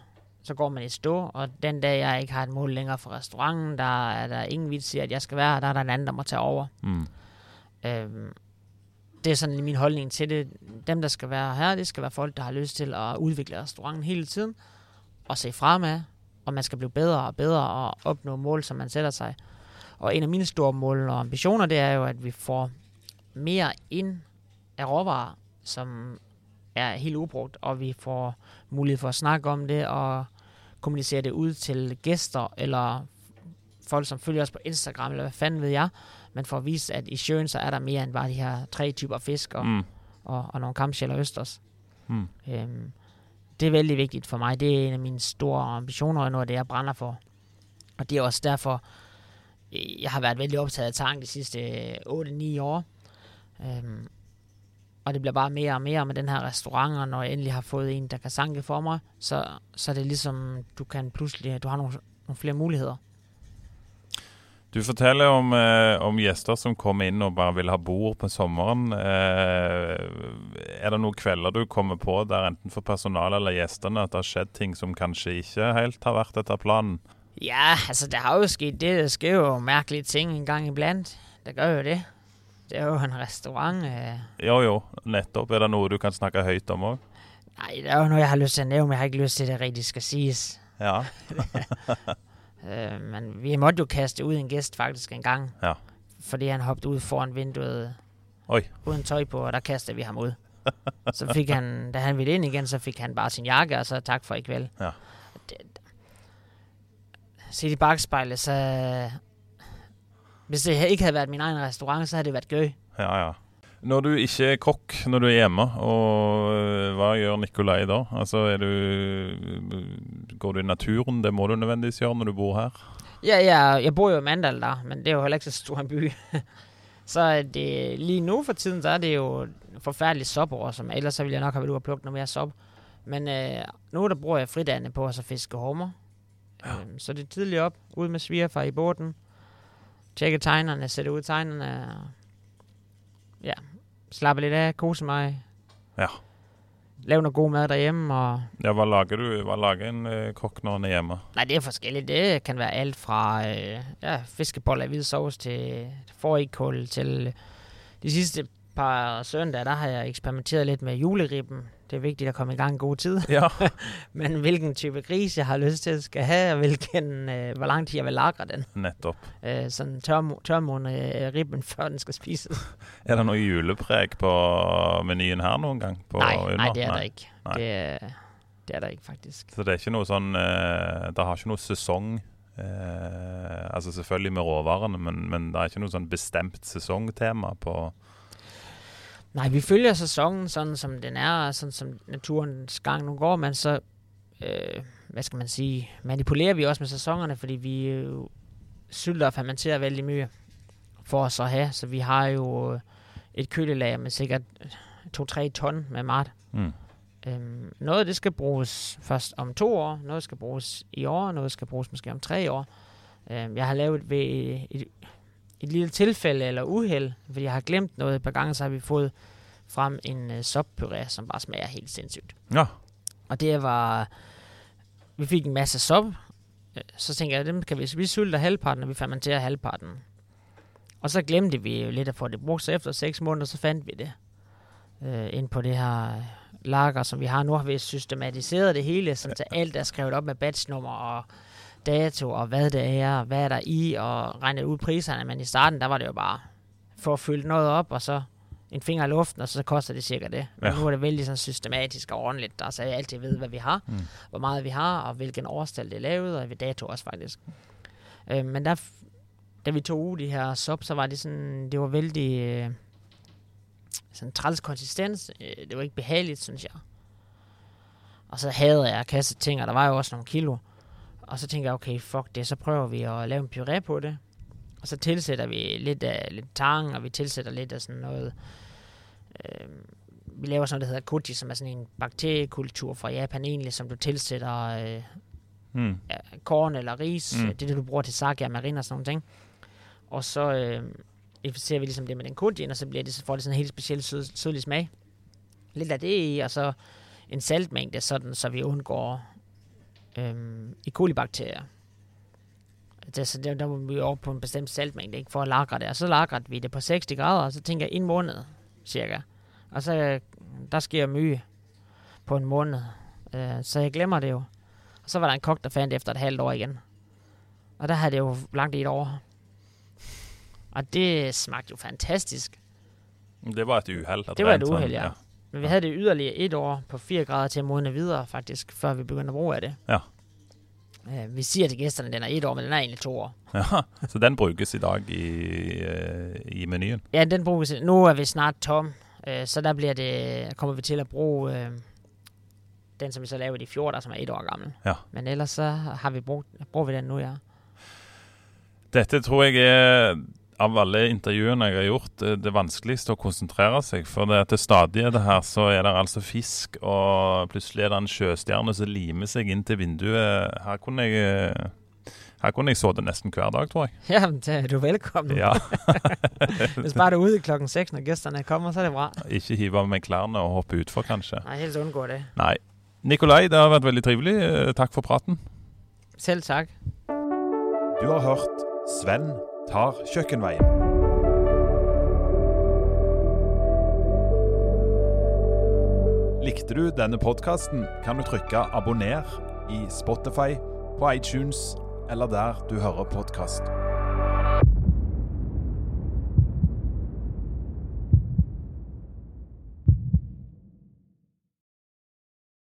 så går man i stå, og den dag jeg ikke har et mål længere for restauranten, der er der ingen vits i, at jeg skal være her, der er der en anden, der må tage over. Mm. Øhm, det er sådan min holdning til det. Dem, der skal være her, det skal være folk, der har lyst til at udvikle restauranten hele tiden, og se fremad, og man skal blive bedre og bedre og opnå mål, som man sætter sig. Og en af mine store mål og ambitioner, det er jo, at vi får mere ind af råvarer, som er helt ubrugt, og vi får mulighed for at snakke om det og kommunicere det ud til gæster eller folk, som følger os på Instagram, eller hvad fanden ved jeg, men for at vise, at i søen, så er der mere end bare de her tre typer fisk og, Mm. og, og nogle kamskjell og østers. Mm. Øhm, det er vældig vigtigt for mig. Det er en af mine store ambitioner, og noget af det, jeg brænder for. Og det er også derfor, øh, jeg har været vældig optaget af tang de sidste øh, 8-9 år. Øhm, og det bliver bare mere og mere med den her restaurant, og når jeg endelig har fået en, der kan sanke for mig, så, så er det ligesom, du kan pludselig, du har nogle, nogle flere muligheder. Du forteller om, eh, om gjester som kommer inn og bare vil ha bord på sommeren. Eh, er det noen kvelder du kommer på der enten for personalet eller gjestene at det har skjedd ting som kanskje ikke helt har vært etter planen? Ja, altså der har jo sket det, der sker jo mærkelige ting en gang iblandt. Det gør jo det. Det er jo en restaurant. Øh. Jo, jo, nettopp. Er det noe du kan snakke høyt om òg? Nej, det er jo noget, jeg har lyst til at nævne, men jeg har ikke lyst til, det rigtigt skal siges. Ja. Øh, men vi måtte jo kaste ud en gæst faktisk en gang. Ja. Fordi han hoppede ud foran vinduet Oj. uden tøj på, og der kastede vi ham ud. så fik han, da han ville ind igen, så fik han bare sin jakke, og så tak for i kveld. Ja. Det, set i bagspejlet, så... Hvis det ikke havde været min egen restaurant, så havde det været gøy. Ja, ja. Når du ikke er kokk når du er hjemme, og øh, hva gjør Nikolai da? Altså, er du Går du i naturen? Det må du nødvendigvis gjøre når du bor her. Ja, ja, jeg bor jo i Mandal der, men det er jo heller ikke så stor en by. så det, lige nu for tiden, så er det jo forfærdeligt sopår, som ellers så ville jeg nok have været ude og plukke noget mere sop. Men øh, nu der bruger jeg fridagene på at så fiske hummer. Ja. Øhm, så det er tidligt op, ud med svigerfar i båden. Tjekke tegnerne, sætte ud tegnerne. Ja, slappe lidt af, kose mig. Ja. Lave noget god mad derhjemme, og Ja, Hva lager du? Hva lager en øh, kokk når han er hjemme? Nej, det er forskelligt. Det kan være alt fra øh, ja, fiskeboller i hvid sovs til forikål til de sidste par søndage, der har jeg eksperimenteret lidt med juleribben. Det er vigtigt at komme i gang i god tid. Ja. Men hvilken type gris jeg har lyst til at skal have, og hvilken, øh, hvor lang tid jeg vil lagre den. Nettopp. Øh, sådan tør, tørmåne øh, ribben, før den skal spises. Er det noe julepreg på menyen her noen gang? På nej, Under? nej, det er der ikke. Nej. Det, er- det er der ikke, faktisk. Så det er ikke noe sånn eh, Det har ikke noe sesong eh, Altså selvfølgelig med råvarene, men, men det er ikke noe sånn bestemt sesongtema på Nej, vi følger sæsonen sådan, som den er, og sådan som naturens gang nu går, men så, øh, hvad skal man sige, manipulerer vi også med sæsonerne, fordi vi jo sylter og fermenterer vældig mye for at have, så vi har jo et kølelager med sikkert 2-3 ton med mat. mm. Øhm, noget af det skal bruges først om to år, noget skal bruges i år, noget skal bruges måske om tre år. Øhm, jeg har lavet ved et, et, et lille tilfælde eller uheld, fordi jeg har glemt noget et par gange, så har vi fået frem en uh, soppuré, som bare smager helt sindssygt. Ja. Og det var, vi fik en masse sop, Øh, så tænker jeg, dem kan vi, vi sylter halvparten, og vi fermenterer halvparten. Og så glemte vi jo lidt at få det brugt, så efter 6 måneder, så fandt vi det øh, ind på det her lager, som vi har nu, har vi systematiseret det hele, så alt er skrevet op med batchnummer og dato, og hvad det er, og hvad er der i, og regnet ud priserne, men i starten, der var det jo bare for at fylde noget op, og så en finger i luften, og så koster det cirka det. Men Ja. nu er det vældig sådan systematisk og ordentligt, der så jeg altid ved, hvad vi har, Mm. hvor meget vi har, og hvilken årstal det er lavet, og ved dato også faktisk. Øh, men der, da vi tog ud de her sop, så var det sådan, det var vældig øh, sådan træls konsistens. Øh, det var ikke behageligt, synes jeg. Og så havde jeg at kaste ting, og der var jo også nogle kilo. Og så tænkte jeg, okay, fuck det, så prøver vi at lave en puré på det. Og så tilsætter vi lidt af lidt tang, og vi tilsætter lidt af sådan noget... Øh, vi laver sådan noget, der hedder koji, som er sådan en bakteriekultur fra Japan egentlig, som du tilsætter øh, Mm. ja, korn eller ris. Mm. Det er det, du bruger til sake og marin og sådan nogle ting. Og så øh, inficerer vi ligesom det med den koji, og så bliver det, så får det sådan en helt speciel sød, sødlig smag. Lidt af det i, og så en saltmængde, sådan, så vi undgår øh, E. coli-bakterier. Det, så der, der var vi over på en bestemt saltmængde, ikke, for at lagre det. Og så lagrede vi det på 60 grader, og så tænker jeg en måned, cirka. Og så, øh, der sker mye på en måned. Øh, så jeg glemmer det jo. Og så var der en kok, der fandt efter et halvt år igen. Og der havde det jo langt i et år. Og det smagte jo fantastisk. Det var et uhell. at Det var et uheld, ja. Men vi havde det yderligere et år på 4 grader til at modne videre, faktisk, før vi begyndte at bruge af det. Ja. Øh, vi siger til gæsterne, at den er et år, men den er egentlig to år. Ja, så den brukes i dag i, eh, i menyen. Ja, den til. Nu er vi snart tom, øh, så der bliver det, kommer vi til at bruge øh, den, som vi så lavede i 14, som er et år gammel. Ja. Men ellers så har vi brugt, bruger vi den nu, ja. Dette tror jeg er av alle intervjuene jeg har gjort, det vanskeligste å konsentrere seg. For det, til stadighet her så er det altså fisk, og plutselig er det en sjøstjerne som limer seg inn til vinduet. Her kunne jeg her kunne jeg sittet nesten hver dag, tror jeg. Ja, det er du velkommen. Ja. Hvis bare du er ude klokken 6, når gæsterne kommer, så er det bra. Ikke hive av meg klærne og hoppe utfor, kanskje. Nej, helst undgå det. Nei. Nikolai, det har vært veldig trivelig. Eh, Takk for praten. Selv tak. Du har hørt Sven tar kjøkkenveien. Likte du denne podkasten, kan du trykke abonner i Spotify, på iTunes eller der du hører podkast.